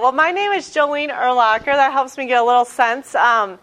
Well, my name is Jolene Erlacher. That helps me get a little sense. Um,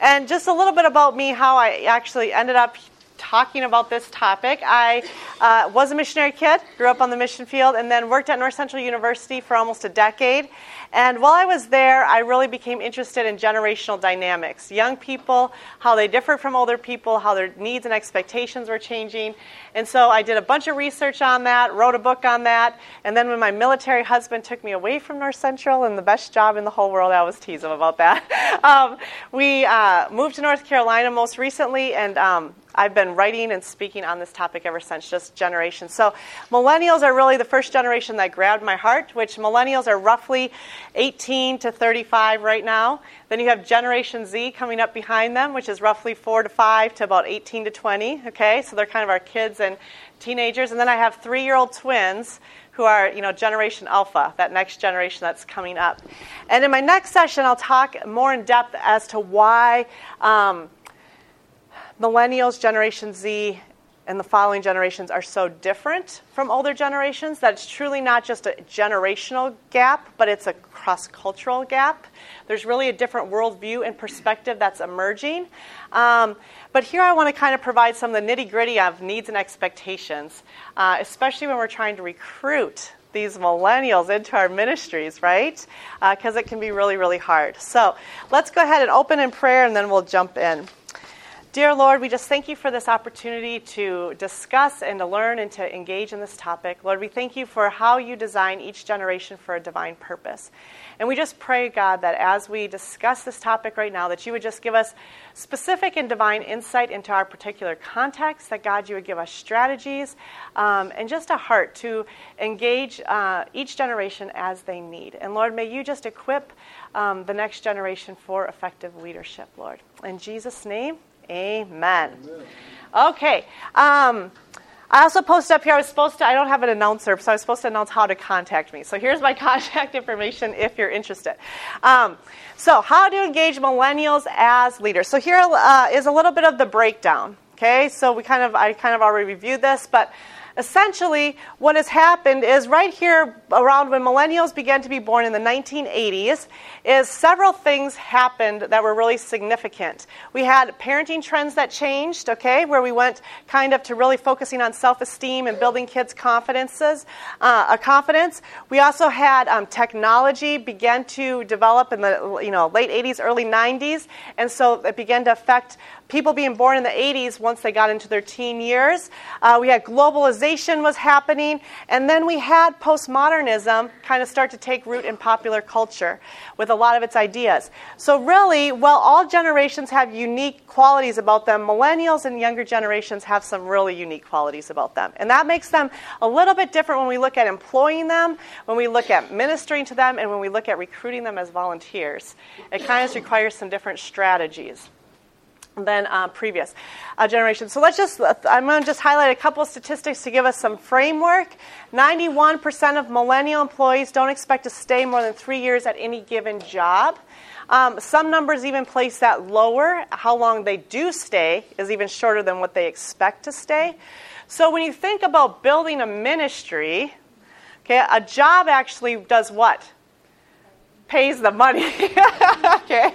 and just a little bit about me, how I actually ended up talking about this topic. I uh, was a missionary kid, grew up on the mission field, and then worked at North Central University for almost a decade. And while I was there, I really became interested in generational dynamics. Young people, how they differ from older people, how their needs and expectations were changing. And so I did a bunch of research on that, wrote a book on that. And then when my military husband took me away from North Central and the best job in the whole world, I was tease him about that. Um, we uh, moved to North Carolina most recently, and um, I've been writing and speaking on this topic ever since, just generations. So, millennials are really the first generation that grabbed my heart, which millennials are roughly 18 to 35 right now. Then you have Generation Z coming up behind them, which is roughly 4 to 5 to about 18 to 20. Okay, so they're kind of our kids and teenagers. And then I have three year old twins who are, you know, Generation Alpha, that next generation that's coming up. And in my next session, I'll talk more in depth as to why. Um, millennials, Generation Z, and the following generations are so different from older generations that it's truly not just a generational gap, but it's a cross cultural gap. There's really a different worldview and perspective that's emerging. Um, but here I want to kind of provide some of the nitty gritty of needs and expectations, uh, especially when we're trying to recruit these millennials into our ministries, right? Because uh, it can be really, really hard. So let's go ahead and open in prayer and then we'll jump in. Dear Lord, we just thank you for this opportunity to discuss and to learn and to engage in this topic. Lord, we thank you for how you design each generation for a divine purpose. And we just pray, God, that as we discuss this topic right now, that you would just give us specific and divine insight into our particular context, that God, you would give us strategies um, and just a heart to engage uh, each generation as they need. And Lord, may you just equip um, the next generation for effective leadership, Lord. In Jesus' name, Amen. Okay. Um, I also posted up here, I was supposed to, I don't have an announcer, so I was supposed to announce how to contact me. So here's my contact information if you're interested. Um, so, how to engage millennials as leaders. So, here uh, is a little bit of the breakdown. Okay, so we kind of, I kind of already reviewed this, but essentially, what has happened is right here around when millennials began to be born in the 1980s, is several things happened that were really significant. We had parenting trends that changed, okay, where we went kind of to really focusing on self-esteem and building kids' confidences, uh, a confidence. We also had um, technology began to develop in the you know late 80s, early 90s, and so it began to affect people being born in the 80s once they got into their teen years. Uh, we had globalization was happening, and then we had postmodernism kind of start to take root in popular culture with a lot of its ideas. So, really, while all generations have unique qualities about them, millennials and younger generations have some really unique qualities about them. And that makes them a little bit different when we look at employing them, when we look at ministering to them, and when we look at recruiting them as volunteers. It kind of requires some different strategies than uh, previous uh, generations. So let's just, I'm going to just highlight a couple of statistics to give us some framework. 91% of millennial employees don't expect to stay more than three years at any given job. Um, some numbers even place that lower. How long they do stay is even shorter than what they expect to stay. So when you think about building a ministry, okay, a job actually does what? Pays the money. okay,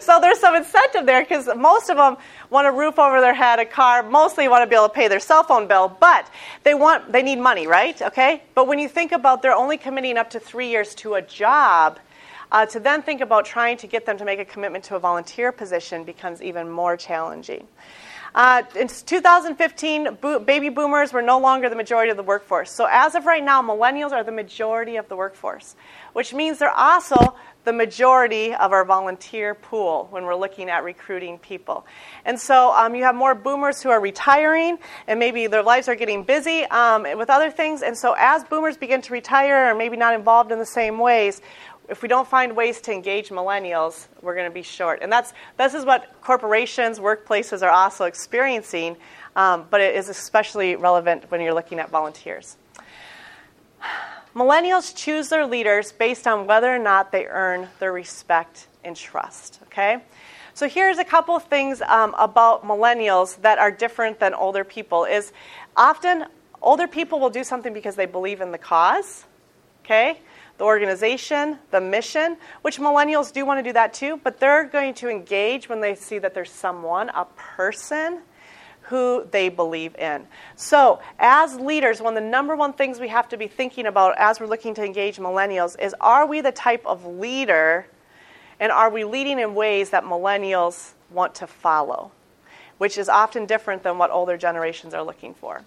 so there's some incentive there because most of them want a roof over their head, a car. Mostly want to be able to pay their cell phone bill, but they want they need money, right? Okay, but when you think about they're only committing up to three years to a job. Uh, to then think about trying to get them to make a commitment to a volunteer position becomes even more challenging. Uh, in 2015, bo- baby boomers were no longer the majority of the workforce. So, as of right now, millennials are the majority of the workforce, which means they're also the majority of our volunteer pool when we're looking at recruiting people. And so um, you have more boomers who are retiring, and maybe their lives are getting busy um, with other things. And so as boomers begin to retire or maybe not involved in the same ways, if we don't find ways to engage millennials, we're going to be short. And that's this is what corporations, workplaces are also experiencing, um, but it is especially relevant when you're looking at volunteers. Millennials choose their leaders based on whether or not they earn their respect and trust. Okay, so here's a couple of things um, about millennials that are different than older people. Is often older people will do something because they believe in the cause. Okay, the organization, the mission, which millennials do want to do that too, but they're going to engage when they see that there's someone, a person, who they believe in. So, as leaders, one of the number one things we have to be thinking about as we're looking to engage millennials is are we the type of leader and are we leading in ways that millennials want to follow? Which is often different than what older generations are looking for.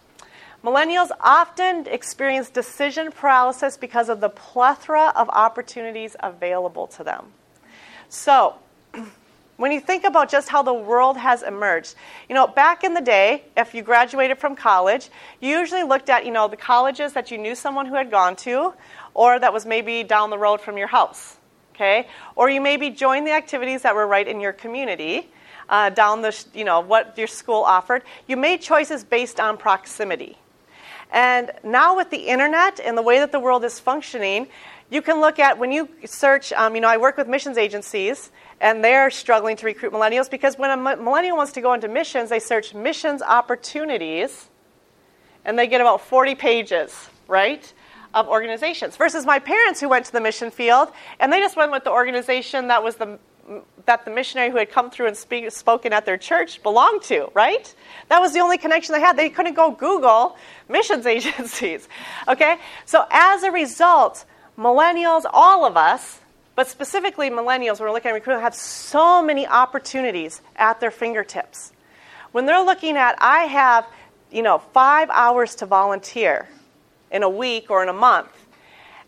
Millennials often experience decision paralysis because of the plethora of opportunities available to them. So, when you think about just how the world has emerged, you know, back in the day, if you graduated from college, you usually looked at, you know, the colleges that you knew someone who had gone to, or that was maybe down the road from your house, okay? Or you maybe joined the activities that were right in your community, uh, down the, you know, what your school offered. You made choices based on proximity. And now with the internet and the way that the world is functioning, you can look at when you search, um, you know, I work with missions agencies, and they're struggling to recruit millennials because when a millennial wants to go into missions, they search missions opportunities, and they get about 40 pages, right, of organizations. Versus my parents who went to the mission field, and they just went with the organization that was the that the missionary who had come through and speak, spoken at their church belonged to, right? That was the only connection they had. They couldn't go Google missions agencies. Okay? So as a result, millennials, all of us, but specifically millennials, when we're looking at recruitment, have so many opportunities at their fingertips. When they're looking at, I have, you know, five hours to volunteer in a week or in a month,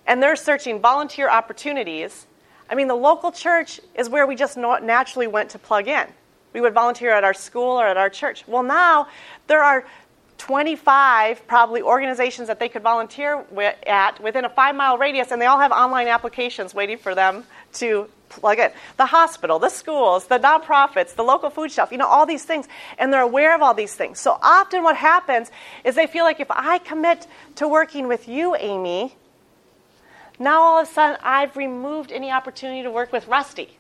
and they're searching volunteer opportunities, I mean, the local church is where we just naturally went to plug in. We would volunteer at our school or at our church. Well, now there are 25 probably organizations that they could volunteer at within a five mile radius, and they all have online applications waiting for them to plug in. The hospital, the schools, the nonprofits, the local food shelf, you know, all these things. And they're aware of all these things. So often what happens is they feel like if I commit to working with you, Amy, now all of a sudden I've removed any opportunity to work with Rusty.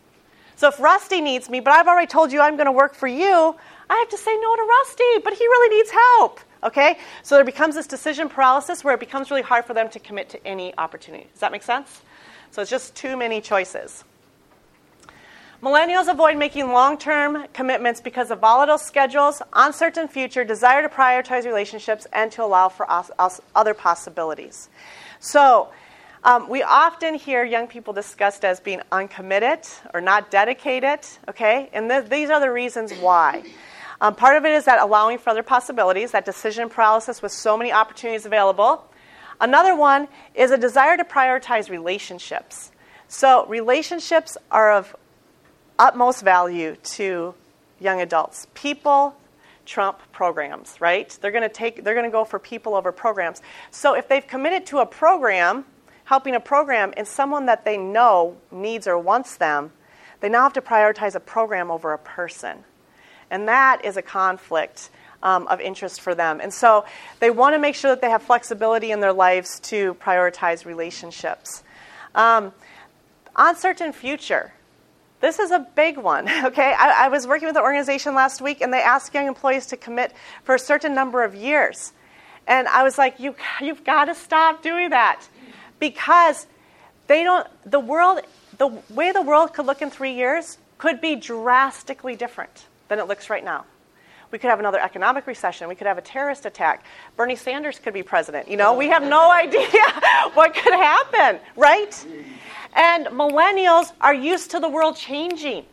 So if Rusty needs me, but I've already told you I'm going to work for you, I have to say no to Rusty, but he really needs help. Okay? So there becomes this decision paralysis where it becomes really hard for them to commit to any opportunity. Does that make sense? So it's just too many choices. Millennials avoid making long term commitments because of volatile schedules, uncertain future, desire to prioritize relationships, and to allow for other possibilities. So, um, we often hear young people discussed as being uncommitted or not dedicated, okay? And th- these are the reasons why. Um, part of it is that allowing for other possibilities, that decision paralysis with so many opportunities available. Another one is a desire to prioritize relationships. So, relationships are of utmost value to young adults. People trump programs, right? They're going to take they're going to go for people over programs. So, if they've committed to a program, helping a program and someone that they know needs or wants them, they now have to prioritize a program over a person. And that is a conflict um, of interest for them. And so they want to make sure that they have flexibility in their lives to prioritize relationships. Um, uncertain future. This is a big one, okay? I, I was working with an organization last week and they asked young employees to commit for a certain number of years. And I was like, you, you've got to stop doing that because they don't, the world, the way the world could look in three years could be drastically different than it looks right now. We could have another economic recession. We could have a terrorist attack. Bernie Sanders could be president. You know, we have no idea what could happen, right? And millennials are used to the world changing.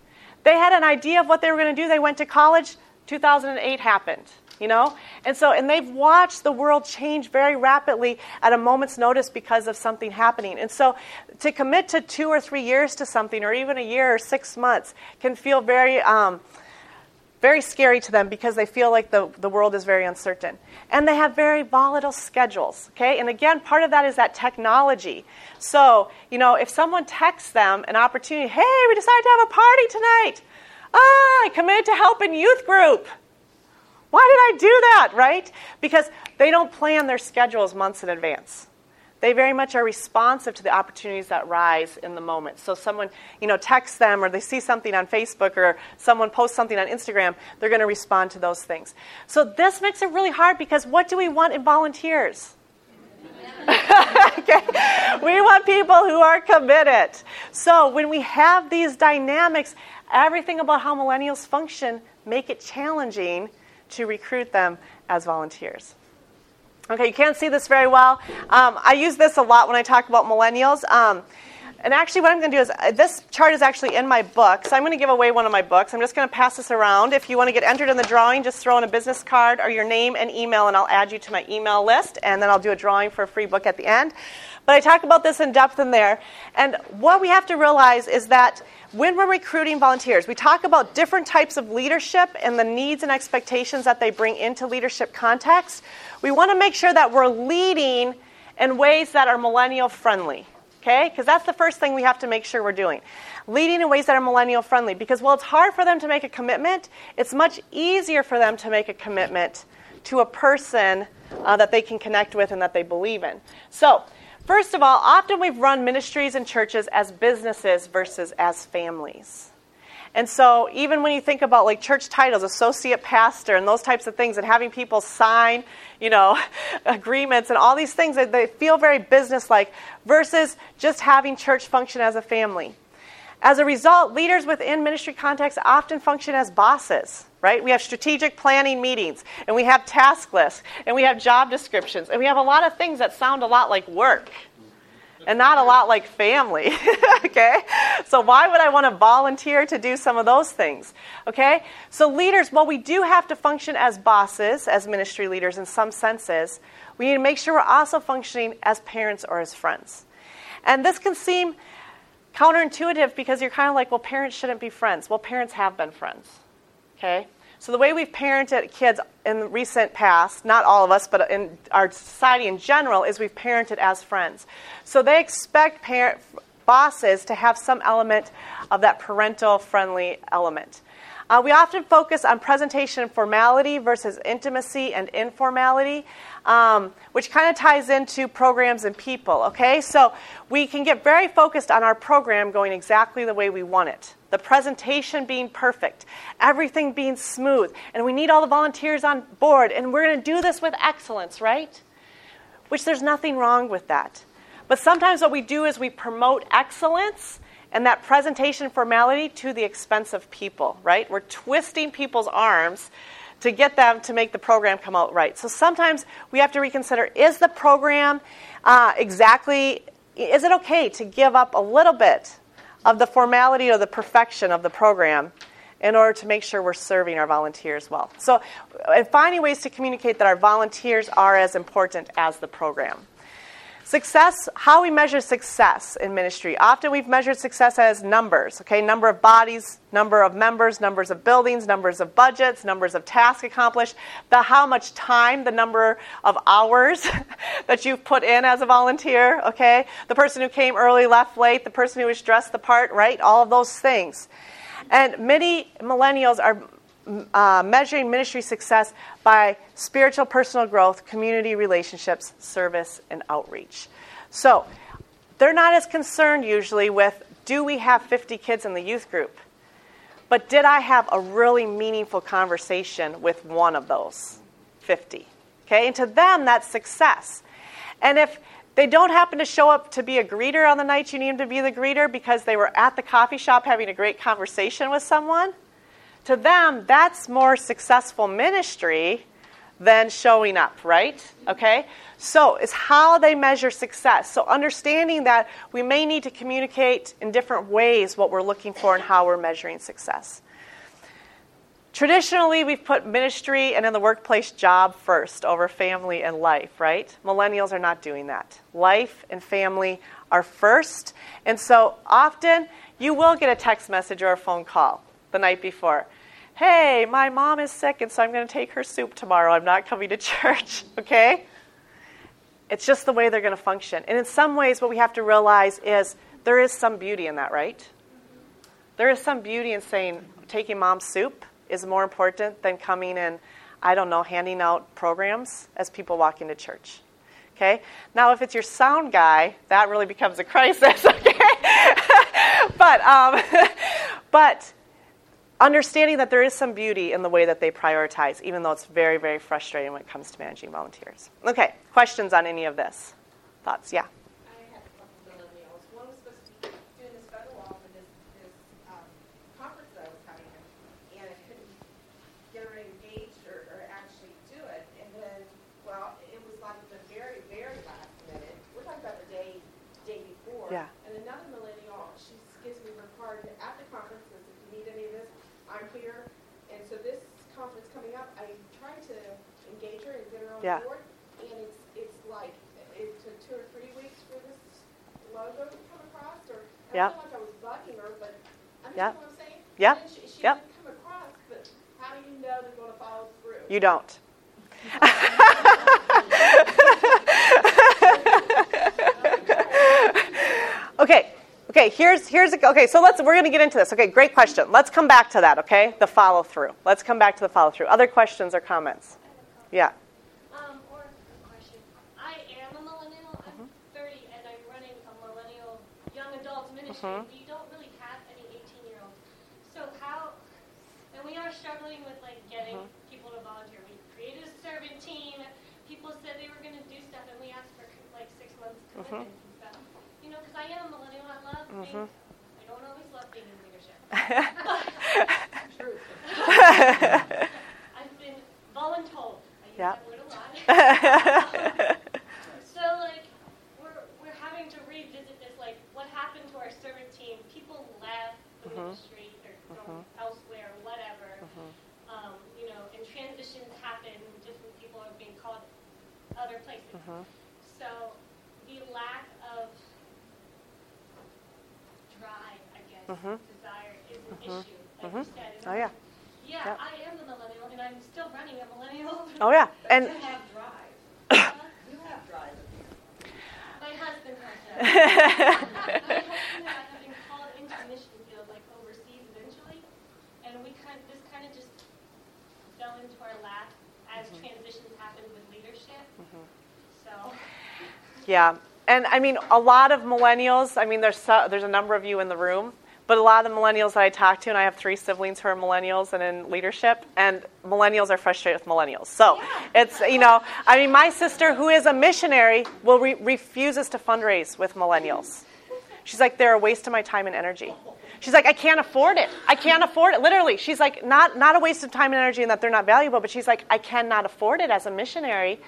They had an idea of what they were going to do. They went to college. 2008 happened you know? And so, and they've watched the world change very rapidly at a moment's notice because of something happening. And so, to commit to two or three years to something, or even a year or six months, can feel very, um, very scary to them because they feel like the, the world is very uncertain. And they have very volatile schedules, okay? And again, part of that is that technology. So, you know, if someone texts them an opportunity, hey, we decided to have a party tonight. Ah, I committed to help in youth group. Why did I do that, right? Because they don't plan their schedules months in advance. They very much are responsive to the opportunities that rise in the moment. So someone, you know, texts them or they see something on Facebook or someone posts something on Instagram, they're going to respond to those things. So this makes it really hard because what do we want in volunteers? okay? We want people who are committed. So when we have these dynamics, everything about how millennials function make it challenging to recruit them as volunteers. Okay, you can't see this very well. Um, I use this a lot when I talk about millennials. Um, and actually, what I'm going to do is uh, this chart is actually in my book, so I'm going to give away one of my books. I'm just going to pass this around. If you want to get entered in the drawing, just throw in a business card or your name and email, and I'll add you to my email list, and then I'll do a drawing for a free book at the end. But I talk about this in depth in there. And what we have to realize is that when we're recruiting volunteers, we talk about different types of leadership and the needs and expectations that they bring into leadership context. We want to make sure that we're leading in ways that are millennial friendly. Okay? Because that's the first thing we have to make sure we're doing. Leading in ways that are millennial friendly. Because while it's hard for them to make a commitment, it's much easier for them to make a commitment to a person uh, that they can connect with and that they believe in. So, first of all, often we've run ministries and churches as businesses versus as families. And so, even when you think about like church titles, associate pastor, and those types of things, and having people sign, you know, agreements and all these things, they feel very businesslike versus just having church function as a family. As a result, leaders within ministry contexts often function as bosses, right? We have strategic planning meetings, and we have task lists, and we have job descriptions, and we have a lot of things that sound a lot like work and not a lot like family. okay? So, why would I want to volunteer to do some of those things? Okay? So, leaders, while we do have to function as bosses, as ministry leaders in some senses, we need to make sure we're also functioning as parents or as friends. And this can seem counterintuitive because you're kind of like, well, parents shouldn't be friends. Well, parents have been friends. Okay? So, the way we've parented kids in the recent past, not all of us, but in our society in general, is we've parented as friends. So, they expect parent, bosses to have some element of that parental friendly element. Uh, we often focus on presentation formality versus intimacy and informality, um, which kind of ties into programs and people, okay? So we can get very focused on our program going exactly the way we want it. The presentation being perfect, everything being smooth, and we need all the volunteers on board, and we're going to do this with excellence, right? Which there's nothing wrong with that. But sometimes what we do is we promote excellence and that presentation formality to the expense of people, right? We're twisting people's arms to get them to make the program come out right. So sometimes we have to reconsider is the program uh, exactly, is it okay to give up a little bit of the formality or the perfection of the program in order to make sure we're serving our volunteers well? So, and finding ways to communicate that our volunteers are as important as the program. Success, how we measure success in ministry. Often we've measured success as numbers, okay? Number of bodies, number of members, numbers of buildings, numbers of budgets, numbers of tasks accomplished, the how much time, the number of hours that you've put in as a volunteer, okay? The person who came early, left late, the person who was dressed the part, right? All of those things. And many millennials are uh, measuring ministry success by spiritual personal growth, community relationships, service, and outreach. So they're not as concerned usually with do we have 50 kids in the youth group? But did I have a really meaningful conversation with one of those 50? Okay, and to them, that's success. And if they don't happen to show up to be a greeter on the night you need them to be the greeter because they were at the coffee shop having a great conversation with someone, to them, that's more successful ministry than showing up, right? Okay? So, it's how they measure success. So, understanding that we may need to communicate in different ways what we're looking for and how we're measuring success. Traditionally, we've put ministry and in the workplace job first over family and life, right? Millennials are not doing that. Life and family are first. And so often you will get a text message or a phone call the night before. Hey, my mom is sick, and so I'm going to take her soup tomorrow. I'm not coming to church, okay? It's just the way they're going to function. And in some ways, what we have to realize is there is some beauty in that, right? There is some beauty in saying taking mom's soup is more important than coming and, I don't know, handing out programs as people walk into church. Okay? Now, if it's your sound guy, that really becomes a crisis, okay? but, um, but understanding that there is some beauty in the way that they prioritize, even though it's very, very frustrating when it comes to managing volunteers. Okay, questions on any of this? thoughts? Yeah. I had a couple millennials. One was supposed to be doing this photo op for this, this um, conference that I was having, and I couldn't get her engaged or, or actually do it. And then, well, it was like the very, very last minute. We're talking about the day, day before. Yeah. And another millennial, she gives me her card at the conference, says, if you need any of this, I'm here. And so this conference coming up, I tried to engage her and get her on Yeah. board, and it's, it's like, it took two or three weeks for this logo to come across, or I Yep. feel like I was bugging her, but understand Yep. what I'm saying? Yep. And she, she didn't come across, but how do you know they're going to follow through? You don't. okay. Okay, here's here's a, okay. So let's we're going to get into this. Okay, great question. Let's come back to that. Okay, the follow through. Let's come back to the follow through. Other questions or comments? Yeah. Um, or a question. I am a millennial. I'm 30 and I'm running a millennial young Mhm. We don't really have any 18 year olds. So how, and we are struggling with like getting mm-hmm. people to volunteer. We created a servant team. People said they were going to do stuff and we asked for like six months commitment and stuff. You know, because I am a millennial. I love mm-hmm. being, I don't always love being in leadership. I've been voluntold. I use Yeah. that word a lot. so like we're we're having to revisit this like what happened to our servant team? People left the Mhm. or mm-hmm. from elsewhere, whatever. Mm-hmm. Um, you know, and transitions happen. Different people are being called other places. So the lack of drive, I guess, desire is an issue. Like you said. Oh yeah. yeah, Yep. I am a millennial, and I'm still running a millennial. Oh yeah. And have drive. You have drive. My husband has that. My husband and I have been called into the mission field, like overseas eventually, and we kind this kind of just into our lap as mm-hmm. transitions happened with leadership. Mm-hmm. So, Yeah, and I mean, a lot of millennials. I mean, there's so, there's a number of you in the room, but a lot of the millennials that I talk to, and I have three siblings who are millennials and in leadership, and millennials are frustrated with millennials. So it's you know, I mean, my sister who is a missionary will re- refuses to fundraise with millennials. She's like, they're a waste of my time and energy. Oh. She's like, I can't afford it. I can't afford it. Literally, she's like, not not a waste of time and energy, and that they're not valuable, but she's like, I cannot afford it as a missionary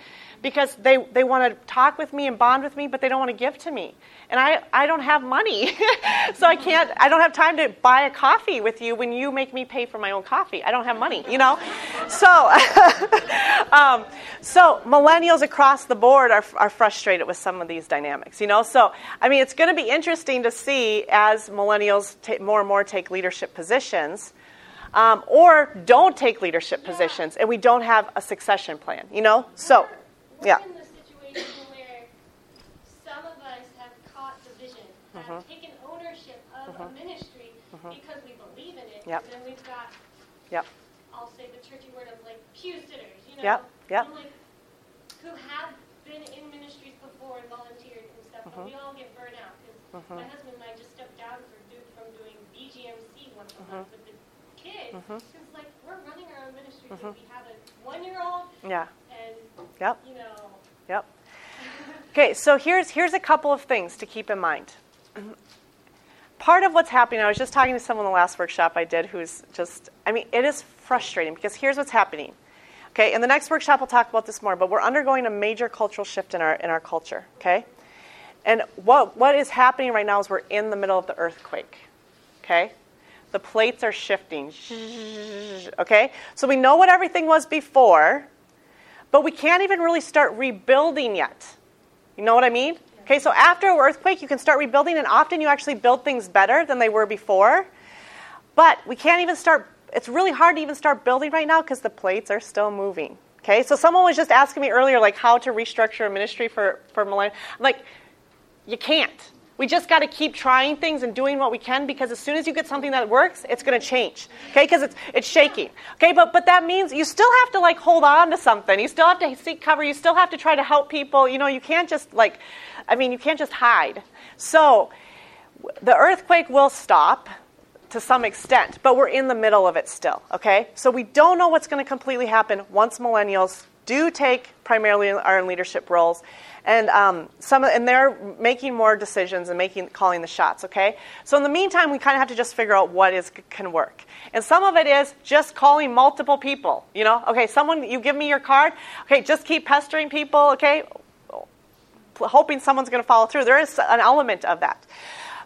because they, they want to talk with me and bond with me, but they don't want to give to me. And I, I don't have money. so I can't, I don't have time to buy a coffee with you when you make me pay for my own coffee. I don't have money, you know? So, um, so millennials across the board are, are frustrated with some of these dynamics, you know? So, I mean, it's going to be interesting to see as millennials ta- more and more take leadership positions. Um, or don't take leadership positions, and we don't have a succession plan, you know? So, yeah. in the situation where some of us have caught the vision, have Mm-hmm. taken ownership of a ministry because we believe in it. Yep. And then we've got Yep. I'll say the churchy word of like pew sitters, you know, Yep, yep. who, like, who have been in ministries before and volunteered and stuff, Mm-hmm. but we all get burnt out because my husband and I just stepped down for from doing BGMC once a month with the kids. Mm-hmm. Because like we're running our own ministry, so we have a one-year-old Yeah. and Yep. you know, Yep. Okay, so here's here's a couple of things to keep in mind. Part of what's happening, I was just talking to someone in the last workshop I did who's just, I mean, it is frustrating because here's what's happening. Okay, in the next workshop we'll talk about this more, but we're undergoing a major cultural shift in our in our culture. Okay, and what what is happening right now is we're in the middle of the earthquake. Okay, the plates are shifting. Okay, so we know what everything was before, but we can't even really start rebuilding yet. You know what I mean? Okay, so after an earthquake, you can start rebuilding, and often you actually build things better than they were before. But we can't even start, it's really hard to even start building right now because the plates are still moving. Okay, so someone was just asking me earlier, like, how to restructure a ministry for, for millennials. I'm like, you can't. We just got to keep trying things and doing what we can because as soon as you get something that works, it's going to change. Okay, because it's it's shaking. Okay, but but that means you still have to like hold on to something. You still have to seek cover. You still have to try to help people. You know, you can't just like, I mean, you can't just hide. So the earthquake will stop to some extent, but we're in the middle of it still. Okay, so we don't know what's going to completely happen once millennials do take primarily our leadership roles and um, some and they're making more decisions and making calling the shots. Okay, so in the meantime, we kind of have to just figure out what is can work. And some of it is just calling multiple people. You know, okay, someone you give me your card. Okay, just keep pestering people. Okay, hoping someone's going to follow through. There is an element of that.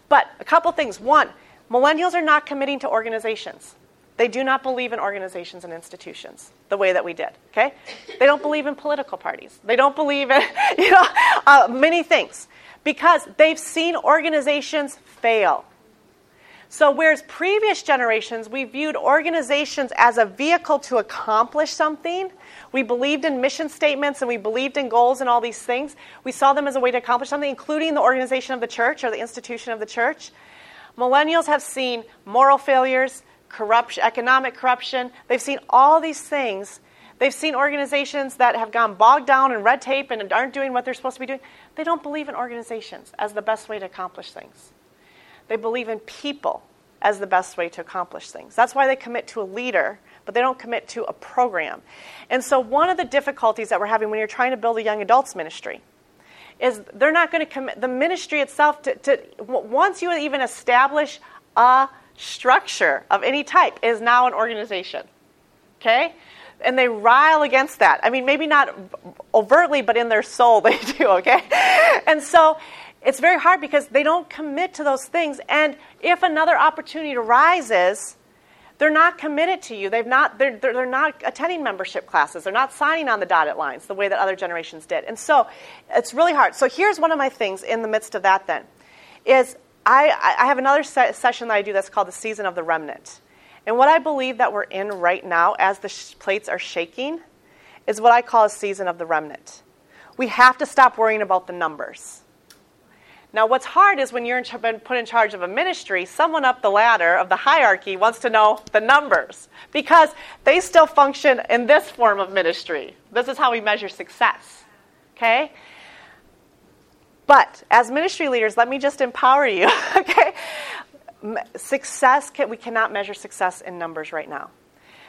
But a couple things. One, millennials are not committing to organizations. They do not believe in organizations and institutions the way that we did. Okay, they don't believe in political parties. They don't believe in you know uh, many things because they've seen organizations fail. So, whereas previous generations, we viewed organizations as a vehicle to accomplish something, we believed in mission statements and we believed in goals and all these things. We saw them as a way to accomplish something, including the organization of the church or the institution of the church. Millennials have seen moral failures, corruption, economic corruption. They've seen all these things. They've seen organizations that have gone bogged down in red tape and aren't doing what they're supposed to be doing. They don't believe in organizations as the best way to accomplish things. They believe in people as the best way to accomplish things. That's why they commit to a leader, but they don't commit to a program. And so, one of the difficulties that we're having when you're trying to build a young adults ministry is they're not going to commit the ministry itself to, to once you even establish a structure of any type is now an organization. Okay? And they rile against that. I mean, maybe not overtly, but in their soul they do, okay? And so it's very hard because they don't commit to those things. And if another opportunity arises, they're not committed to you. They've not, they're, they're, they're, not attending membership classes. They're not signing on the dotted lines the way that other generations did. And so it's really hard. So here's one of my things in the midst of that then is I, I have another se- session that I do that's called the season of the remnant. And what I believe that we're in right now as the sh- plates are shaking is what I call a season of the remnant. We have to stop worrying about the numbers. Now, what's hard is when you're in, put in charge of a ministry, someone up the ladder of the hierarchy wants to know the numbers because they still function in this form of ministry. This is how we measure success. Okay? But as ministry leaders, let me just empower you, okay? Success, can, we cannot measure success in numbers right now.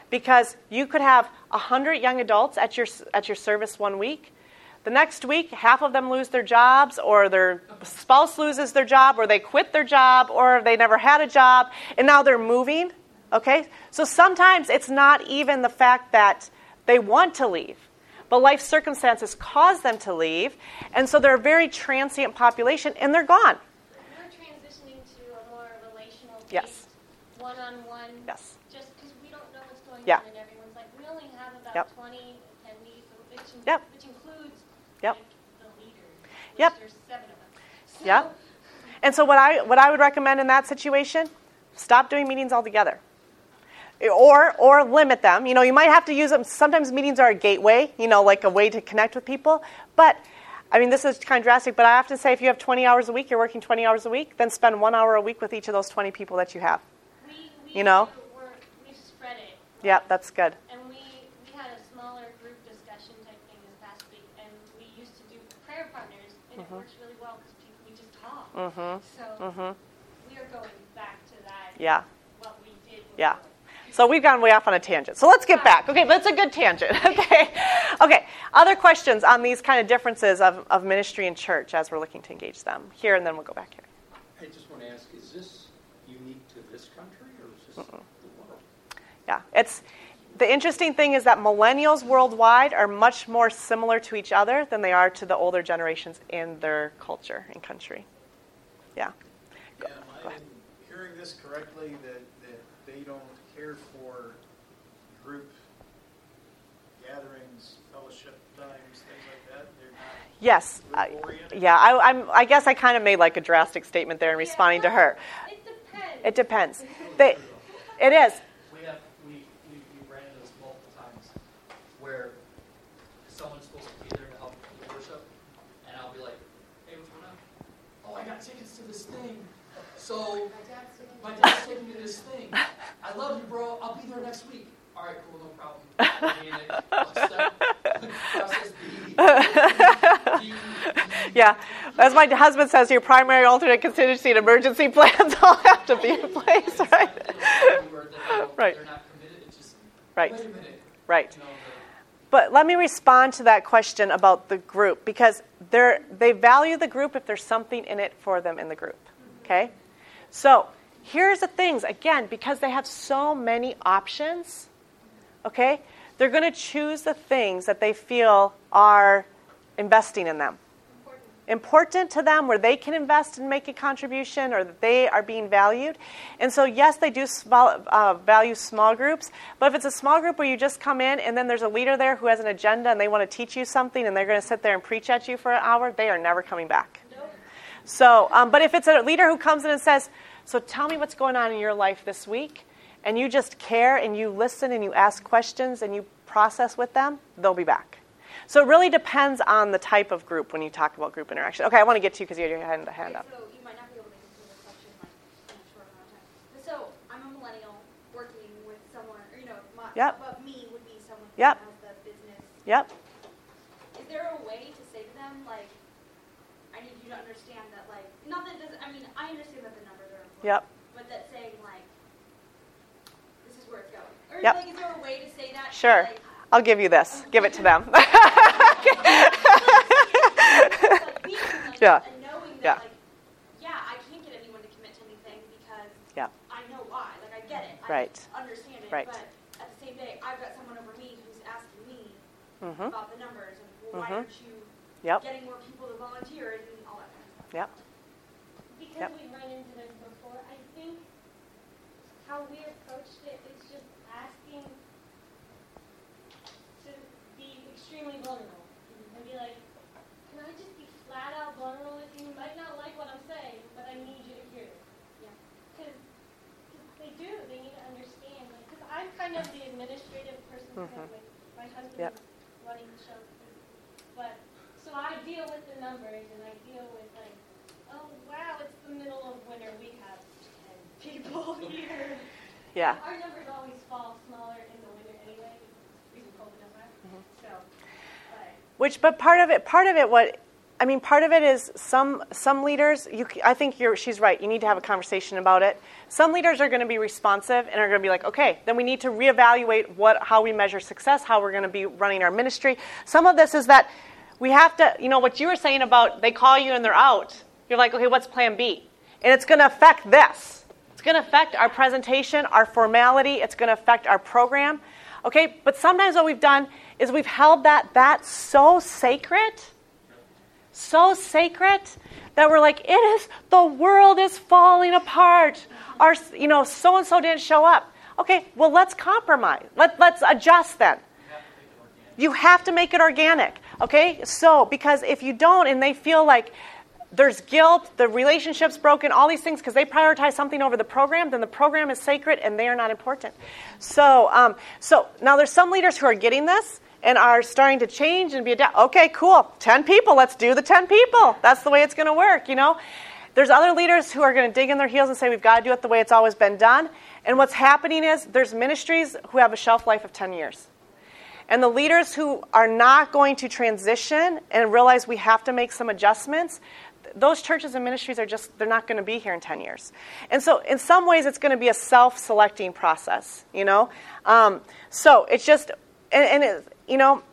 Because you could have 100 young adults at your, at your service one week. The next week, half of them lose their jobs, or their spouse loses their job, or they quit their job, or they never had a job, and now they're moving. Okay? So sometimes it's not even the fact that they want to leave but life circumstances cause them to leave, and so they're a very transient population, and they're gone. We're transitioning to a more relational yes. one-on-one. Yes. Just because we don't know what's going yeah. on, and everyone's like, we only have about yep. 20 attendees, which, yep. which includes yep. like, the leaders. Yep. There's seven of them. So, yeah. And so what I what I would recommend in that situation, stop doing meetings altogether or or limit them. You know, you might have to use them. Sometimes meetings are a gateway, you know, like a way to connect with people. But I mean, this is kind of drastic, but I have to say, if you have 20 hours a week, you're working 20 hours a week, then spend one hour a week with each of those 20 people that you have. We, we you know. we spread it. Yeah, that's good. And we we had a smaller group discussion type thing this past week, and we used to do prayer partners, and mm-hmm. it works really well because we just talk. Mm-hmm. So mm-hmm. we are going back to that. Yeah. What we did. Yeah. So we've gone way off on a tangent. So let's get back. Okay, but it's a good tangent. Okay. Okay. Other questions on these kind of differences of, of ministry and church as we're looking to engage them here, and then we'll go back here. I just want to ask: Is this unique to this country, or is this Mm-mm. the world? Yeah, it's the interesting thing is that millennials worldwide are much more similar to each other than they are to the older generations in their culture and country. Yeah. Yeah, am I hearing this correctly that, that they don't care for group gatherings, fellowship times, things like that? They're not Yes. I, yeah, I, am I guess I kind of made like a drastic statement there in responding yeah, to her. It depends. It depends. They, it is. We have we, we, we ran into this multiple times where someone's supposed to be there to help with worship, and I'll be like, "Hey, what's going on? Oh, I got tickets to this thing. So my dad's taking me to this thing. I love you, bro. I'll be there next week. All right, cool, no problem. yeah, as my husband says, your primary alternate contingency and emergency plans all have to be in place, right? right. Right. Right. But let me respond to that question about the group because they're, they value the group if there's something in it for them in the group. Okay? So here's the things again, because they have so many options, okay, they're going to choose the things that they feel are investing in them important to them where they can invest and make a contribution or that they are being valued. And so, yes, they do small, uh, value small groups, but if it's a small group where you just come in and then there's a leader there who has an agenda and they want to teach you something and they're going to sit there and preach at you for an hour, they are never coming back. Nope. So, um, but if it's a leader who comes in and says, So tell me what's going on in your life this week, and you just care and you listen and you ask questions and you process with them, they'll be back. So it really depends on the type of group when you talk about group interaction. Okay, I want to get to you because you had your hand, hand up. So you might not be able to answer the question like in a short amount of time. So I'm a millennial working with someone, or you know, my, Yep. above me would be someone Yep. who has the business. Yep. Is there a way to say to them like, I need you to understand that like, not that it doesn't. I mean, I understand that the numbers are important. Yep. But that saying like, this is going. Or Yep. like, is there a way to say that? Sure. Like, I'll give you this. Give it to them. like Yeah. and knowing that Yeah. like yeah i can't get anyone to commit to anything because Yeah. i know why like i get it Right. i understand it Right. but at the same day i've got someone over me who's asking me Mhm. about the numbers and well, why Mhm. aren't you Yep. getting more people to volunteer and all that kind of stuff Yep. Because Yep. we've run into this before, I think how we approached it is just asking to be extremely vulnerable and be like, can I just be flat out vulnerable with you? You might not like what I'm saying, but I need you to hear this. Yeah. Because they do, they need to understand. Because I'm kind of the administrative person, kind Mhm. of like my husband Yep. running the show. But so I deal with the numbers and I deal with like, oh wow, it's the middle of winter. We have people here. Yeah. Our numbers always fall smaller in the winter anyway. It's freezing cold enough. right? Mm-hmm. So, but Which, but part of it, part of it, what I mean, part of it is some some leaders. You, I think you're. She's right. You need to have a conversation about it. Some leaders are going to be responsive and are going to be like, okay, then we need to reevaluate what how we measure success, how we're going to be running our ministry. Some of this is that we have to, you know, what you were saying about they call you and they're out. You're like, okay, what's Plan B? And it's going to affect this. It's going to affect our presentation, our formality. It's going to affect our program. Okay, but sometimes what we've done is we've held that that so sacred, so sacred that we're like, it is the world is falling apart. Our, you know, so and so didn't show up. Okay, well let's compromise. Let, let's adjust then. You have to make it organic. Okay, so because if you don't, and they feel like there's guilt, the relationship's broken, all these things because they prioritize something over the program, then the program is sacred and they are not important. So, um, so now there's some leaders who are getting this and are starting to change and be adapt. Okay, cool, ten people, let's do the ten people. That's the way it's going to work, you know. There's other leaders who are going to dig in their heels and say we've got to do it the way it's always been done. And what's happening is there's ministries who have a shelf life of ten years. And the leaders who are not going to transition and realize we have to make some adjustments, those churches and ministries are just, they're not going to be here in 10 years. And so, in some ways, it's going to be a self selecting process, you know? Um, so, it's just, and, and it, you know,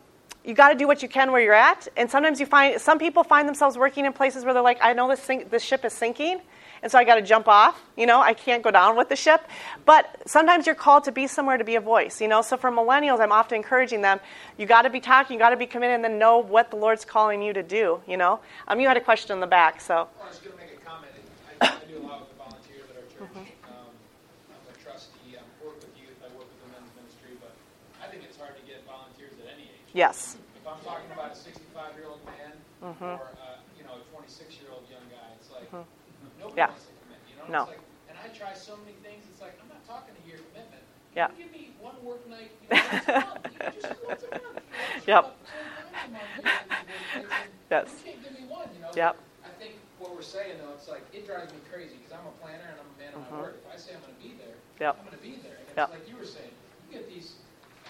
you got to do what you can where you're at. And sometimes you find, some people find themselves working in places where they're like, I know this, sink, this ship is sinking. And so I got to jump off. You know, I can't go down with the ship. But sometimes you're called to be somewhere to be a voice. You know, so for millennials, I'm often encouraging them. You got to be talking. You got to be committed, and then know what the Lord's calling you to do. You know. Um, you had a question in the back, so. Well, I was going to make a comment. I, I do a lot with the volunteers at our church. Um, I'm a trustee. I work with youth. I work with the men's ministry. But I think it's hard to get volunteers at any age. Yes. If I'm talking about a 65 year old man or uh, you know a 26 year old young guy, it's like nobody Yeah. wants to commit. You know, No. it's like, and I try so many things. It's like I'm not talking to your commitment. Yeah. You give me one work night. You know, month. Just once a month. You know, Yep. up 10 a month, you know, Yes. You can't give me one. You know. Yep. I think what we're saying though, it's like it drives me crazy because I'm a planner and I'm a man of my word. If I say I'm going to be there, Mm-hmm. Yep. I'm going to be there. And it's like you were saying, you get these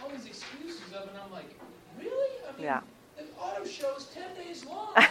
all these excuses of, and I'm like, really? I mean, Yeah. The auto show's ten days long. so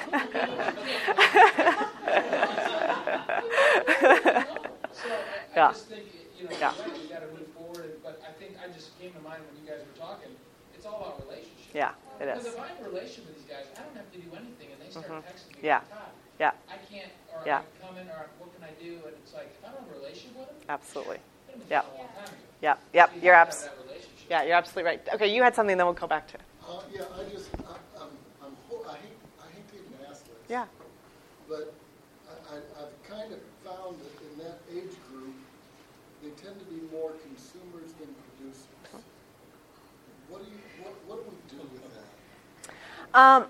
I, Yeah. I just think you know, Yeah. we got to move forward. But I think I just came to mind when you guys were talking. It's it's all about relationships. Yeah, it Because if I have a relationship with these guys, I don't have to do anything, and they start Mhm. texting me, Yeah. Todd, Yeah, I can't, or Yeah. I'm coming, or what can I do? And it's like, if I don't have a relationship with them, absolutely. I've Yeah. a long time ago. Yep, yep, So you you're abs- have that relationship. yeah, you're absolutely right. Okay, you had something, then we'll go back to. Uh, yeah, I just, I, I'm, I'm, ho- I hate, I hate to even ask this. Yeah. But I, I, I've kind of found that in that age group, they tend to be more consumers than producers. What do you, what, what do we do with that? Um,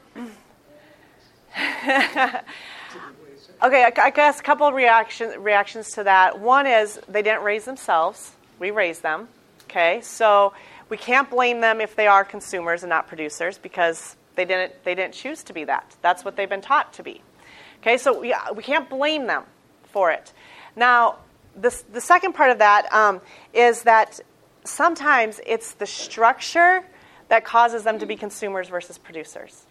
okay, I, I guess a couple of reaction, reactions to that. One is they didn't raise themselves, we raised them. Okay, so we can't blame them if they are consumers and not producers because they didn't, they didn't choose to be that. That's what they've been taught to be. Okay, so we, we can't blame them for it. Now, this, the second part of that um, is that sometimes it's the structure that causes them to be consumers versus producers.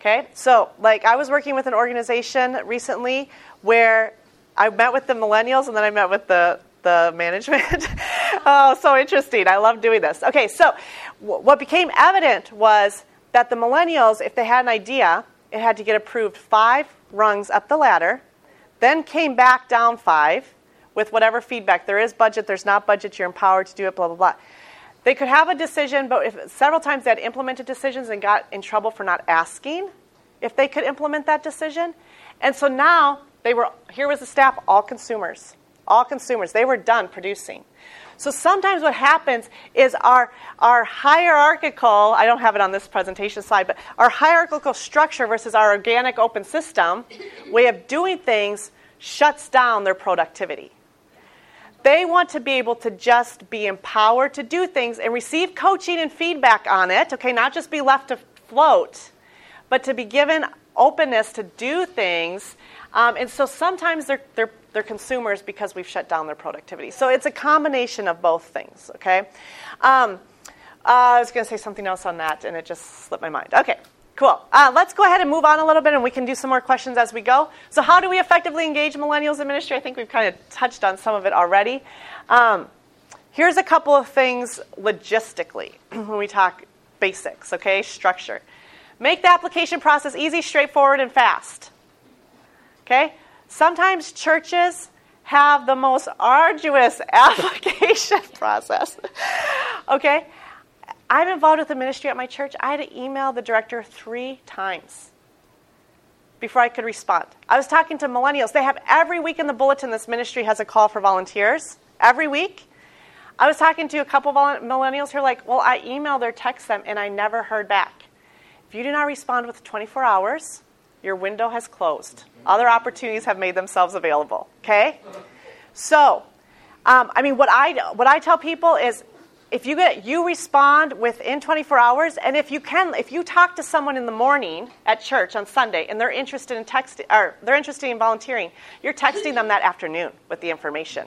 Okay, so like I was working with an organization recently where I met with the millennials and then I met with the the management. oh, so interesting! I love doing this. Okay, so w- what became evident was that the millennials, if they had an idea, it had to get approved five rungs up the ladder, then came back down five with whatever feedback there is budget, there's not budget, you're empowered to do it, blah blah blah. They could have a decision, but if several times they had implemented decisions and got in trouble for not asking if they could implement that decision. And so now they were here was the staff, all consumers. All consumers. They were done producing. So sometimes what happens is our our hierarchical, I don't have it on this presentation slide, but our hierarchical structure versus our organic open system way of doing things shuts down their productivity. They want to be able to just be empowered to do things and receive coaching and feedback on it, okay, not just be left to float, but to be given openness to do things. Um, and so sometimes they're, they're, they're consumers because we've shut down their productivity. So it's a combination of both things, okay? Um, uh, I was going to say something else on that, and it just slipped my mind. Okay, cool. Uh, let's go ahead and move on a little bit, and we can do some more questions as we go. So, how do we effectively engage millennials in ministry? I think we've kind of touched on some of it already. Um, here's a couple of things logistically when we talk basics, okay? Structure. Make the application process easy, straightforward, and fast. Okay? Sometimes churches have the most arduous application process. okay? I'm involved with the ministry at my church. I had to email the director three times before I could respond. I was talking to millennials. They have every week in the bulletin this ministry has a call for volunteers. Every week. I was talking to a couple millennials who are like, well, I emailed or text them and I never heard back. If you do not respond with 24 hours, your window has closed. Other opportunities have made themselves available. Okay? So, um, I mean, what I, what I tell people is if you get you respond within 24 hours and if you can if you talk to someone in the morning at church on sunday and they're interested in texting or they're interested in volunteering you're texting them that afternoon with the information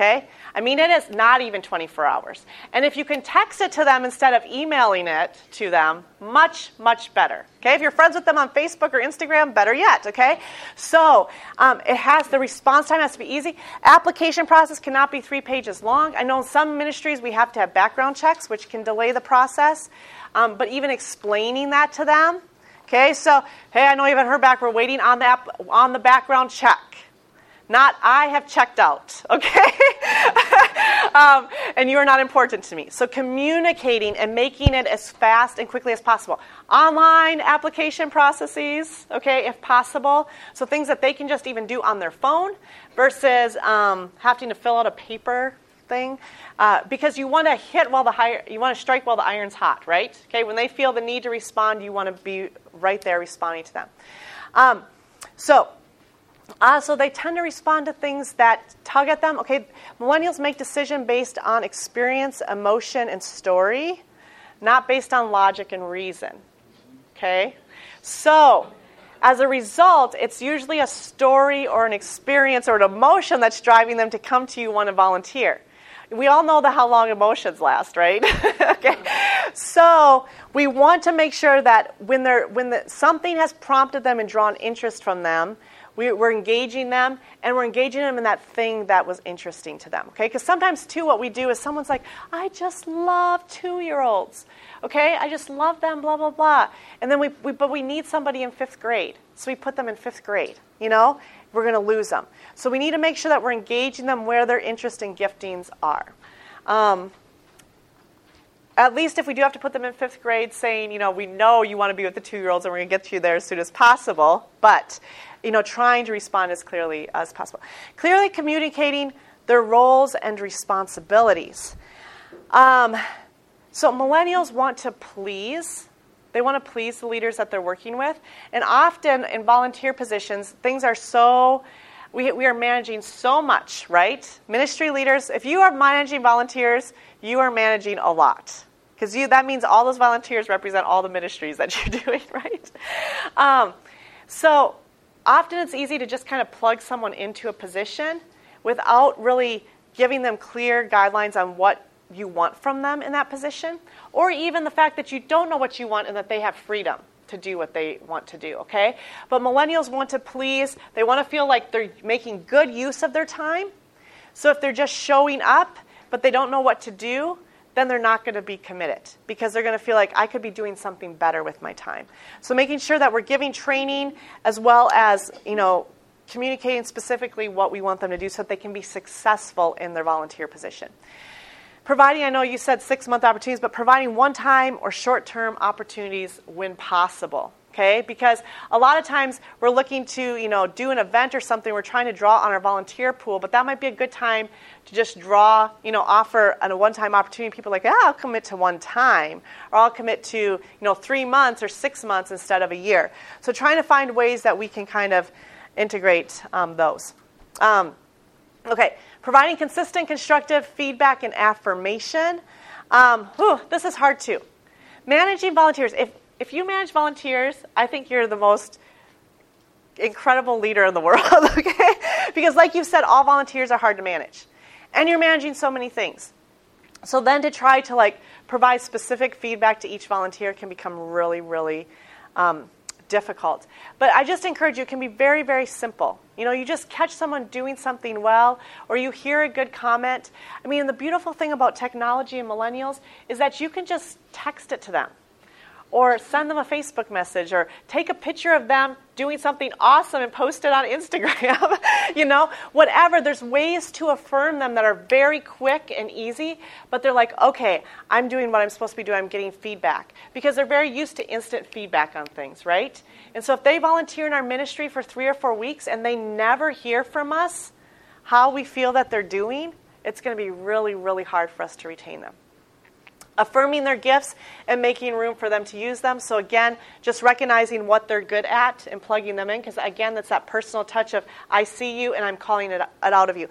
okay? I mean it is not even 24 hours. And if you can text it to them instead of emailing it to them much much better okay? If you're friends with them on facebook or instagram better yet okay? So um, it has the response time has to be easy. Application process cannot be three pages long. I know in some ministries we have to have background checks which can delay the process um, but even explaining that to them okay? So hey i know you haven't heard back. We're waiting on the, app, on the background check not I have checked out, okay? um, and you are not important to me. So communicating and making it as fast and quickly as possible. Online application processes, okay, if possible. So things that they can just even do on their phone versus um, having to fill out a paper thing. Uh, because you want to hit while the high, you want to strike while the iron's hot, right? Okay, when they feel the need to respond, you want to be right there responding to them. Um, so uh, so they tend to respond to things that tug at them. Okay, millennials make decision based on experience, emotion, and story, not based on logic and reason. Okay, so as a result, it's usually a story or an experience or an emotion that's driving them to come to you want to volunteer. We all know the how long emotions last, right? okay. So we want to make sure that when they're when the, something has prompted them and drawn interest from them, we, we're engaging them, and we're engaging them in that thing that was interesting to them. Okay? Because sometimes, too, what we do is someone's like, I just love two year olds. Okay? I just love them, blah, blah, blah. And then we, we, but we need somebody in fifth grade. So we put them in fifth grade. You know? We're going to lose them. So we need to make sure that we're engaging them where their interest and giftings are. Um, at least if we do have to put them in fifth grade, saying, you know, we know you want to be with the two year olds and we're going to get you there as soon as possible, but, you know, trying to respond as clearly as possible. Clearly communicating their roles and responsibilities. Um, so millennials want to please. They want to please the leaders that they're working with. And often in volunteer positions, things are so, we, we are managing so much, right? Ministry leaders, if you are managing volunteers, you are managing a lot because that means all those volunteers represent all the ministries that you're doing, right? Um, so often it's easy to just kind of plug someone into a position without really giving them clear guidelines on what you want from them in that position, or even the fact that you don't know what you want and that they have freedom to do what they want to do, okay? But millennials want to please, they want to feel like they're making good use of their time. So if they're just showing up, but they don't know what to do, then they're not going to be committed because they're going to feel like I could be doing something better with my time. So making sure that we're giving training as well as, you know, communicating specifically what we want them to do so that they can be successful in their volunteer position. Providing, I know you said six month opportunities, but providing one time or short term opportunities when possible okay? Because a lot of times we're looking to you know do an event or something we're trying to draw on our volunteer pool but that might be a good time to just draw you know offer a one-time opportunity. People like ah, i'll commit to one time or i'll commit to you know three months or six months instead of a year. So trying to find ways that we can kind of integrate um, those. Um, okay providing consistent constructive feedback and affirmation. Um, whew, this is hard too. Managing volunteers if if you manage volunteers, I think you're the most incredible leader in the world, okay? Because, like you said, all volunteers are hard to manage. And you're managing so many things. So then to try to like provide specific feedback to each volunteer can become really, really um, difficult. But I just encourage you, it can be very, very simple. You know, you just catch someone doing something well, or you hear a good comment. I mean, the beautiful thing about technology and millennials is that you can just text it to them or send them a Facebook message or take a picture of them doing something awesome and post it on Instagram. you know, whatever. There's ways to affirm them that are very quick and easy, but they're like, okay, I'm doing what I'm supposed to be doing. I'm getting feedback because they're very used to instant feedback on things, right? And so if they volunteer in our ministry for three or four weeks and they never hear from us how we feel that they're doing, it's going to be really, really hard for us to retain them affirming their gifts and making room for them to use them. So, again, just recognizing what they're good at and plugging them in, because again, that's that personal touch of I see you and I'm calling it, it out of you.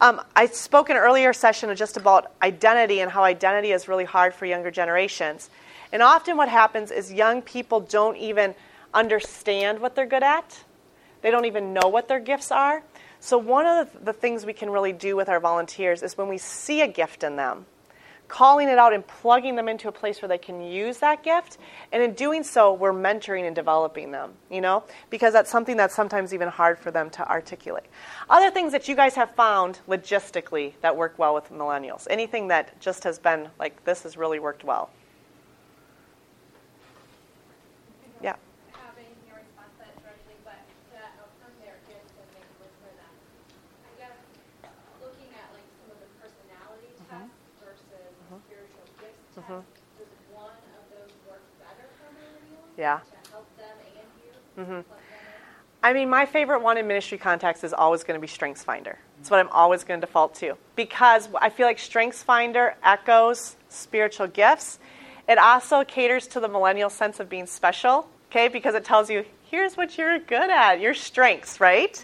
Um, I spoke in an earlier session just about identity and how identity is really hard for younger generations. And often, what happens is young people don't even understand what they're good at, they don't even know what their gifts are. So, one of the things we can really do with our volunteers is when we see a gift in them, calling it out and plugging them into a place where they can use that gift. And in doing so, we're mentoring and developing them, you know, because that's something that's sometimes even hard for them to articulate. Other things that you guys have found logistically that work well with millennials, anything that just has been like, this has really worked well. Yeah. Mm-hmm. Does one of those work better for millennials? Yeah. To help them and you? Mm-hmm. I mean, my favorite one in ministry context is always going to be Strengths Finder. It's what I'm always going to default to because I feel like Strengths Finder echoes spiritual gifts. It also caters to the millennial sense of being special, okay, because it tells you here's what you're good at, your strengths, right?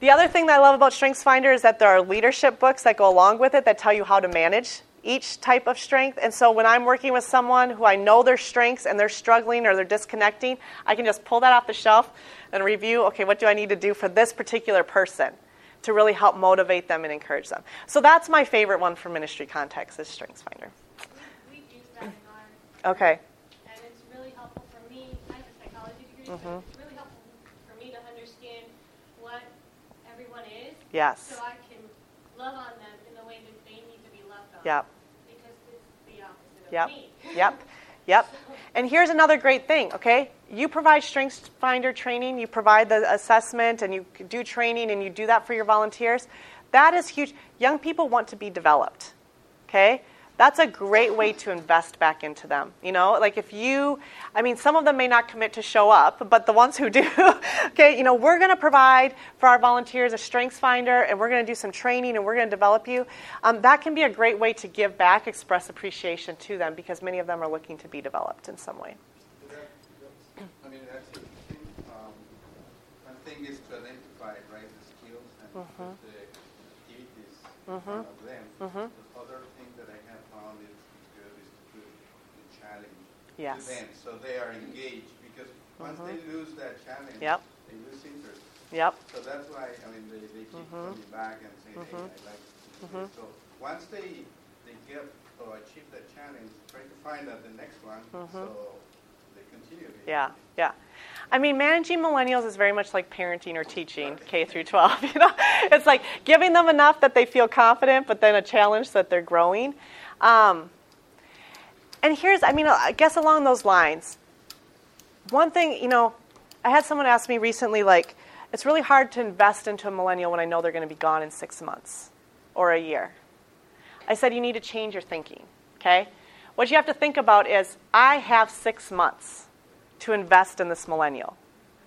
The other thing that I love about Strengths Finder is that there are leadership books that go along with it that tell you how to manage each type of strength. And so when I'm working with someone who I know their strengths and they're struggling or they're disconnecting, I can just pull that off the shelf and review okay, what do I need to do for this particular person to really help motivate them and encourage them? So that's my favorite one for ministry context is Strengths Finder. We, we use that in our. Okay. And it's really helpful for me. I have a psychology degree, mm-hmm. so it's really helpful for me to understand what everyone is. Yes. So I can love on them in the way that they need to be loved on. Yep. Because it's the opposite of Yep. Yep. Yep. And here's another great thing, okay? You provide Strengths Finder training, you provide the assessment, and you do training, and you do that for your volunteers. That is huge. Young people want to be developed, okay? That's a great way to invest back into them. You know, like if you, I mean, some of them may not commit to show up, but the ones who do, okay, you know, we're going to provide for our volunteers a strengths finder and we're going to do some training and we're going to develop you. Um, that can be a great way to give back, express appreciation to them because many of them are looking to be developed in some way. I mean, that's the thing. Um, one thing is to identify, right, the skills and Mhm. the Mhm. front of them. Mhm. The other thing that I have found is good is to put the challenge Yes. to them, so they are engaged. Because once they Mhm. lose that challenge, Yep. they lose interest. Yep. So that's why I mean they, they keep Mhm. coming back and saying, hey, I like this. So once they they get or achieve that challenge, try to find out the next one, so they continue. Yeah, yeah. I mean, managing millennials is very much like parenting or teaching K through 12. You know, it's like giving them enough that they feel confident, but then a challenge that they're growing. Um, and here's, I mean, I guess along those lines, one thing, you know, I had someone ask me recently, like, it's really hard to invest into a millennial when I know they're going to be gone in six months or a year. I said, you need to change your thinking, okay? What you have to think about is, I have six months to invest in this millennial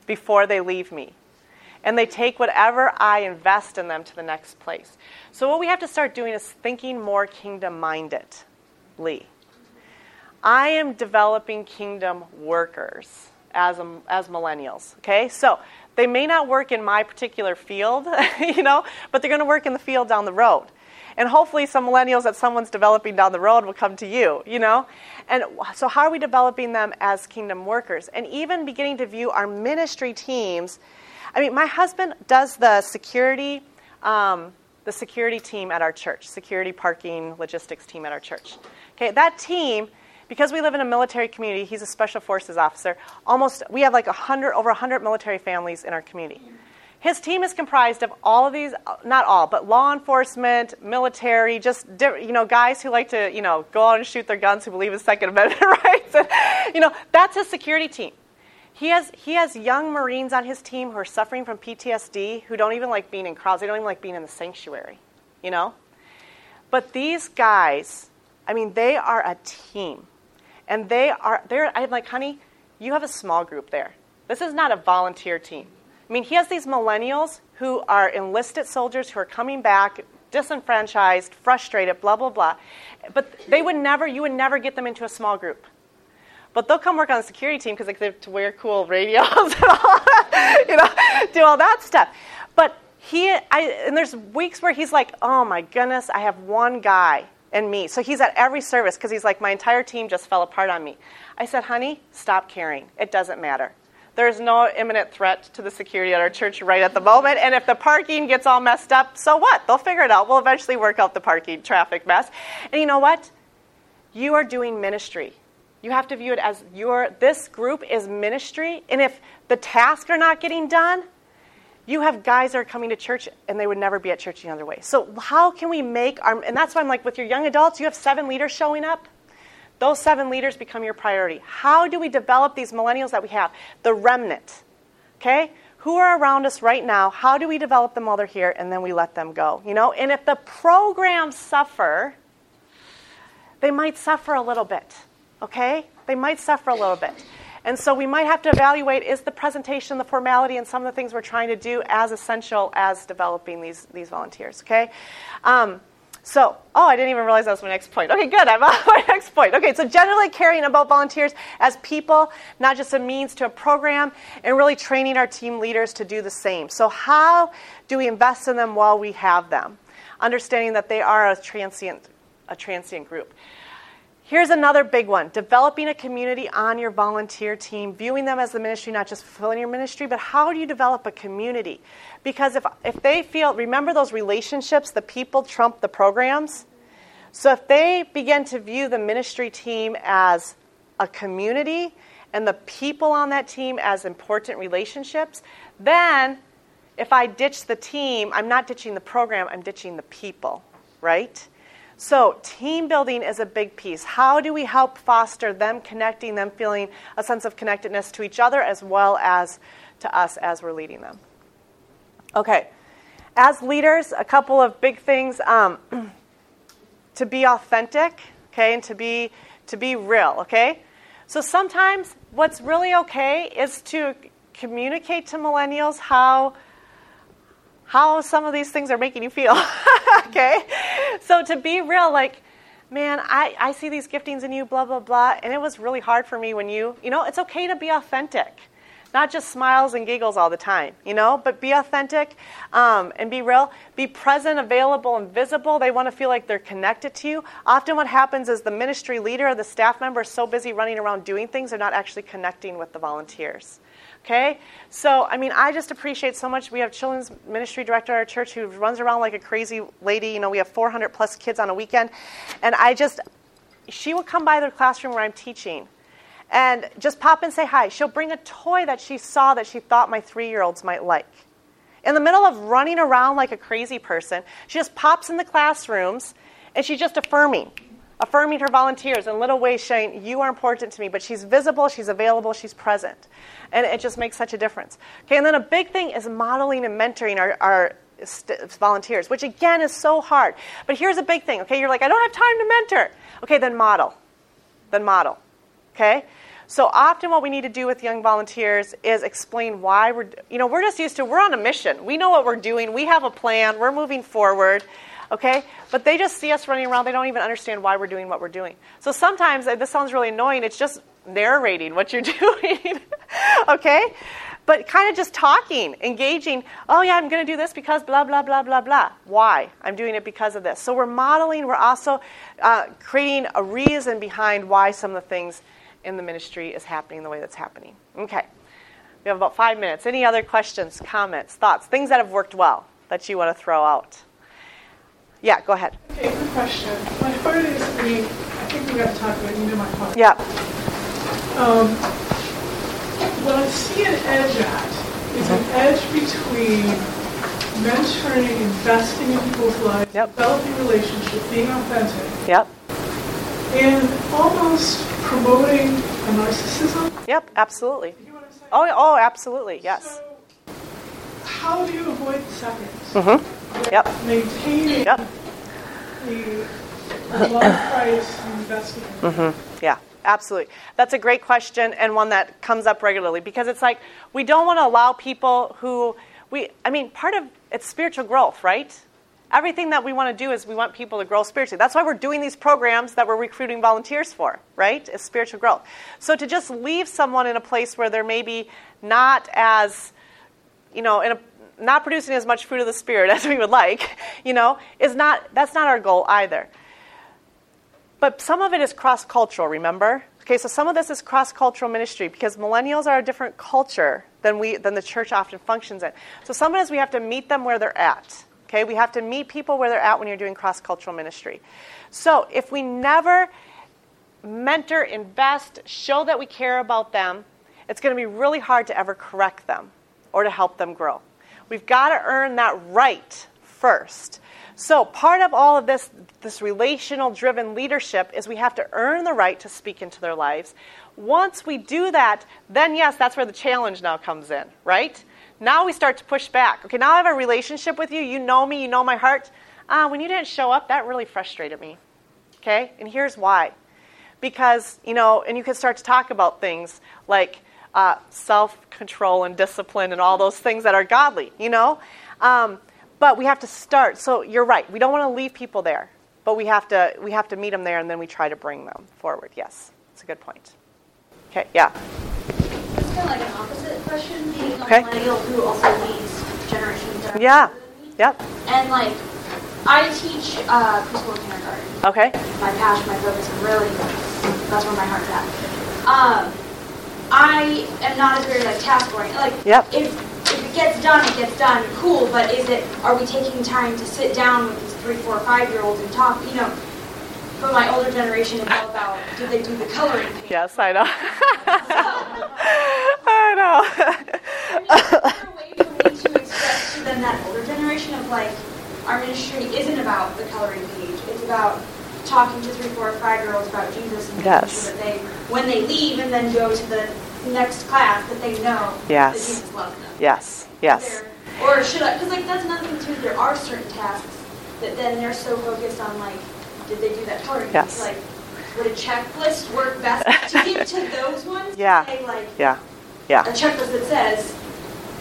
before they leave me. And they take whatever I invest in them to the next place. So, what we have to start doing is thinking more kingdom mindedly. I am developing kingdom workers as, a, as millennials, okay? So, they may not work in my particular field, you know, but they're going to work in the field down the road. And hopefully, some millennials that someone's developing down the road will come to you, you know? And so, how are we developing them as kingdom workers? And even beginning to view our ministry teams. I mean, my husband does the security, um, the security team at our church, security parking logistics team at our church. Okay, that team, because we live in a military community, he's a special forces officer. Almost, we have like a hundred, over hundred military families in our community. His team is comprised of all of these, not all, but law enforcement, military, just you know, guys who like to you know go out and shoot their guns, who believe in Second Amendment rights. And, you know, that's his security team. He has he has young Marines on his team who are suffering from PTSD, who don't even like being in crowds. They don't even like being in the sanctuary. You know, but these guys, I mean, they are a team, and they are they're. I'm like, honey, you have a small group there. This is not a volunteer team. I mean, he has these millennials who are enlisted soldiers who are coming back, disenfranchised, frustrated, blah, blah, blah. But they would never, you would never get them into a small group. But they'll come work on the security team because they have to wear cool radios and all, you know, do all that stuff. But he, I, and there's weeks where he's like, oh my goodness, I have one guy and me. So he's at every service because he's like, my entire team just fell apart on me. I said, honey, stop caring. It doesn't matter. There's no imminent threat to the security at our church right at the moment. And if the parking gets all messed up, so what? They'll figure it out. We'll eventually work out the parking traffic mess. And you know what? You are doing ministry. You have to view it as your this group is ministry. And if the tasks are not getting done, you have guys that are coming to church and they would never be at church any other way. So how can we make our and that's why I'm like with your young adults, you have seven leaders showing up those seven leaders become your priority. How do we develop these millennials that we have? The remnant. Okay? Who are around us right now? How do we develop them while they're here and then we let them go? You know, and if the programs suffer, they might suffer a little bit. Okay? They might suffer a little bit. And so we might have to evaluate is the presentation, the formality, and some of the things we're trying to do as essential as developing these, these volunteers. Okay? Um, so, oh, I didn't even realize that was my next point. Okay, good. I'm on my next point. Okay, so generally caring about volunteers as people, not just a means to a program, and really training our team leaders to do the same. So, how do we invest in them while we have them? Understanding that they are a transient, a transient group. Here's another big one developing a community on your volunteer team, viewing them as the ministry, not just fulfilling your ministry, but how do you develop a community? Because if, if they feel, remember those relationships, the people trump the programs? So if they begin to view the ministry team as a community and the people on that team as important relationships, then if I ditch the team, I'm not ditching the program, I'm ditching the people, right? So, team building is a big piece. How do we help foster them connecting, them feeling a sense of connectedness to each other as well as to us as we're leading them? Okay, as leaders, a couple of big things um, to be authentic, okay, and to be to be real, okay. So sometimes what's really okay is to communicate to millennials how how some of these things are making you feel. okay? So to be real, like, man, I, I see these giftings in you, blah, blah, blah. And it was really hard for me when you, you know, it's okay to be authentic. Not just smiles and giggles all the time, you know, but be authentic um, and be real. Be present, available, and visible. They want to feel like they're connected to you. Often, what happens is the ministry leader or the staff member is so busy running around doing things, they're not actually connecting with the volunteers. Okay? So, I mean, I just appreciate so much. We have children's ministry director at our church who runs around like a crazy lady. You know, we have 400 plus kids on a weekend. And I just, she will come by the classroom where I'm teaching and just pop and say hi. She'll bring a toy that she saw that she thought my three year olds might like. In the middle of running around like a crazy person, she just pops in the classrooms and she's just affirming affirming her volunteers in little ways, saying, You are important to me. But she's visible, she's available, she's present. And it just makes such a difference. Okay, and then a big thing is modeling and mentoring our, our st- volunteers, which again is so hard. But here's a big thing, okay? You're like, I don't have time to mentor. Okay, then model. Then model. Okay? So often what we need to do with young volunteers is explain why we're, you know, we're just used to, we're on a mission. We know what we're doing, we have a plan, we're moving forward okay? But they just see us running around. They don't even understand why we're doing what we're doing. So sometimes, this sounds really annoying, it's just narrating what you're doing, okay? But kind of just talking, engaging. Oh, yeah, I'm going to do this because blah, blah, blah, blah, blah. Why? I'm doing it because of this. So we're modeling, we're also uh, creating a reason behind why some of the things in the ministry is happening the way that's happening. Okay. We have about five minutes. Any other questions, comments, thoughts, things that have worked well that you want to throw out? Yeah, go ahead. Okay, good question. My heart is, I I think we got to talk about, you know my heart. Yeah. Um, what I see an edge at is an edge between mentoring, investing in people's lives, Yep. developing relationships, being authentic, Yep. and almost promoting a narcissism. Yep, absolutely. You know what I'm saying? Oh, oh, absolutely. Yes. So, how do you avoid the second? Mhm. Yep. Maintaining Yep. the love Christ and investing in hmm Yeah, absolutely. That's a great question and one that comes up regularly because it's like we don't want to allow people who we. I mean, part of it's spiritual growth, right? Everything that we want to do is we want people to grow spiritually. That's why we're doing these programs that we're recruiting volunteers for, right? Is spiritual growth. So to just leave someone in a place where they're maybe not as, you know, in a not producing as much fruit of the spirit as we would like, you know, is not that's not our goal either. But some of it is cross cultural, remember? Okay, so some of this is cross cultural ministry because millennials are a different culture than, we, than the church often functions in. So sometimes we have to meet them where they're at. Okay, we have to meet people where they're at when you're doing cross cultural ministry. So if we never mentor, invest, show that we care about them, it's going to be really hard to ever correct them or to help them grow. We've got to earn that right first. So, part of all of this, this relational driven leadership is we have to earn the right to speak into their lives. Once we do that, then yes, that's where the challenge now comes in, right? Now we start to push back. Okay, now I have a relationship with you. You know me, you know my heart. Ah, when you didn't show up, that really frustrated me. Okay, and here's why. Because, you know, and you can start to talk about things like uh, self control and discipline and all those things that are godly, you know? Um, but we have to start. So you're right. We don't want to leave people there, but we have to we have to meet them there, and then we try to bring them forward. Yes, it's a good point. Okay, yeah. It's kind of like an opposite question, being a Okay. millennial who also leads generations. Yeah. Yep. And like, I teach uh, preschool and kindergarten. Okay. My passion, my focus, really, that's where my heart's at. Um, I am not as very like task oriented. Like, Yep. if if it gets done, it gets done. Cool, but is it? Are we taking time to sit down with these three, four, five year olds and talk? You know, for my older generation, it's all about did they do the coloring page? Yes, I know. I know. I mean, is there a way for me to express to in that older generation of like, our ministry isn't about the coloring page. It's about talking to three, four, five year olds about Jesus and Yes. sure that they, when they leave and then go to the next class, that they know Yes. that Jesus loves them. Yes, yes. There- Or should I, because like that's another thing too, there are certain tasks that then they're so focused on like, did they do that page? Yes. Like, would a checklist work best to give to those ones? Yeah. Say like, Yeah, yeah. a checklist that says,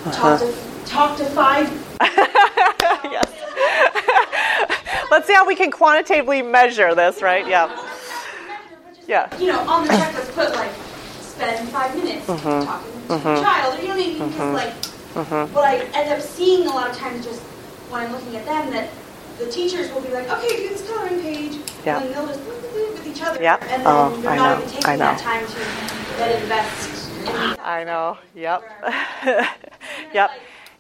Uh-huh. talk to, talk to five. Let's see how we can quantitatively measure this, right? Yeah. Yeah. You know, on the checklist, put like, spend five minutes Mhm. talking to Mhm. a child, or you know what I mean? Because Mhm. like, Mhm. what I end up seeing a lot of times just when I'm looking at them that the teachers will be like, okay, do this coloring page, Yeah. and they'll just with each other, Yep. and then Oh, they're I not know. even I taking that know. time to then invest. In I know. Yep. yep.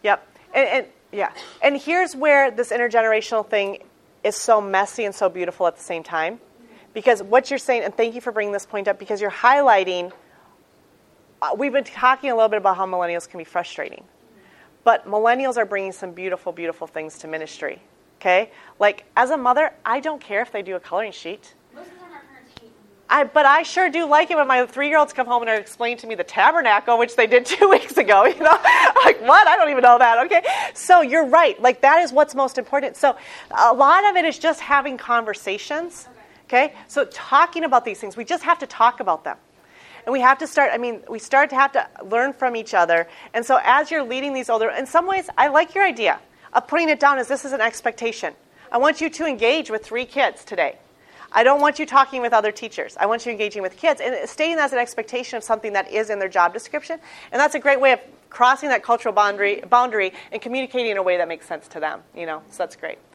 Yep. And, and yeah. And here's where this intergenerational thing is so messy and so beautiful at the same time. Because what you're saying, and thank you for bringing this point up, because you're highlighting. Uh, we've been talking a little bit about how millennials can be frustrating, but millennials are bringing some beautiful, beautiful things to ministry. Okay, like as a mother, I don't care if they do a coloring sheet. Most of the time, our parents hate I, but I sure do like it when my three-year-olds come home and are to me the tabernacle, which they did two weeks ago. You know, like what? I don't even know that. Okay, so you're right. Like that is what's most important. So a lot of it is just having conversations. Okay, so talking about these things, we just have to talk about them. And we have to start, I mean, we start to have to learn from each other. And so as you're leading these older, in some ways, I like your idea of putting it down as this is an expectation. I want you to engage with three kids today. I don't want you talking with other teachers. I want you engaging with kids and stating that as an expectation of something that is in their job description. And that's a great way of crossing that cultural boundary, boundary and communicating in a way that makes sense to them. You know, so that's great.